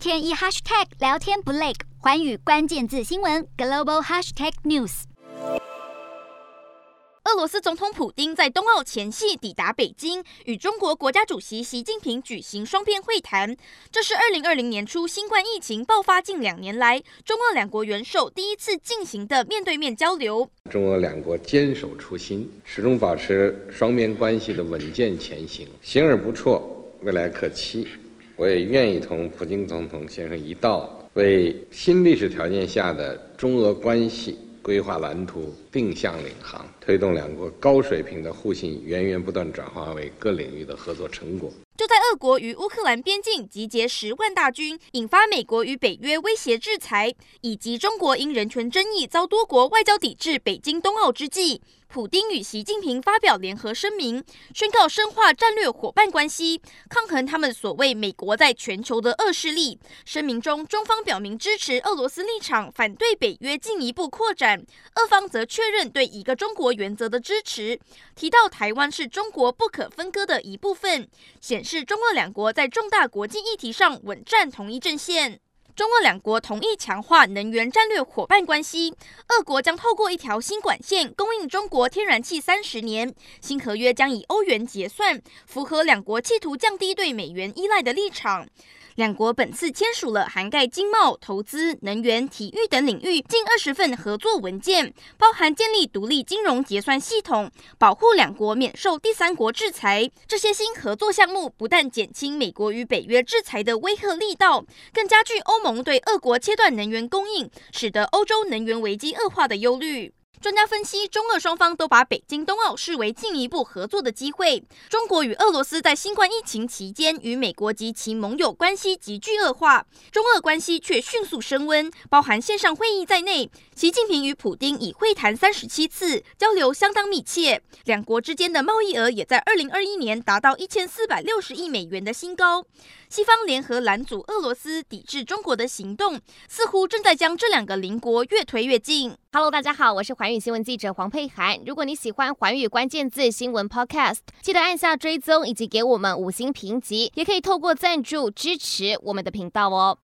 天一 hashtag 聊天不累，环宇关键字新闻 global hashtag news。俄罗斯总统普京在冬奥前夕抵达北京，与中国国家主席习近平举行双边会谈。这是二零二零年初新冠疫情爆发近两年来，中俄两国元首第一次进行的面对面交流。中俄两国坚守初心，始终保持双边关系的稳健前行，行而不辍，未来可期。我也愿意同普京总统先生一道，为新历史条件下的中俄关系。规划蓝图，定向领航，推动两国高水平的互信源源不断转化为各领域的合作成果。就在俄国与乌克兰边境集结十万大军，引发美国与北约威胁制裁，以及中国因人权争议遭多国外交抵制北京冬奥之际。普丁与习近平发表联合声明，宣告深化战略伙伴关系，抗衡他们所谓美国在全球的恶势力。声明中，中方表明支持俄罗斯立场，反对北约进一步扩展；俄方则确认对一个中国原则的支持，提到台湾是中国不可分割的一部分，显示中俄两国在重大国际议题上稳站同一阵线。中俄两国同意强化能源战略伙伴关系，俄国将透过一条新管线供应中国天然气三十年，新合约将以欧元结算，符合两国企图降低对美元依赖的立场。两国本次签署了涵盖经贸、投资、能源、体育等领域近二十份合作文件，包含建立独立金融结算系统，保护两国免受第三国制裁。这些新合作项目不但减轻美国与北约制裁的威吓力道，更加剧欧盟对俄国切断能源供应，使得欧洲能源危机恶化的忧虑。专家分析，中俄双方都把北京冬奥视为进一步合作的机会。中国与俄罗斯在新冠疫情期间与美国及其盟友关系急剧恶化，中俄关系却迅速升温，包含线上会议在内，习近平与普丁已会谈三十七次，交流相当密切。两国之间的贸易额也在二零二一年达到一千四百六十亿美元的新高。西方联合拦阻俄罗斯抵制中国的行动，似乎正在将这两个邻国越推越近。Hello，大家好，我是环宇新闻记者黄佩涵。如果你喜欢环宇关键字新闻 Podcast，记得按下追踪以及给我们五星评级，也可以透过赞助支持我们的频道哦。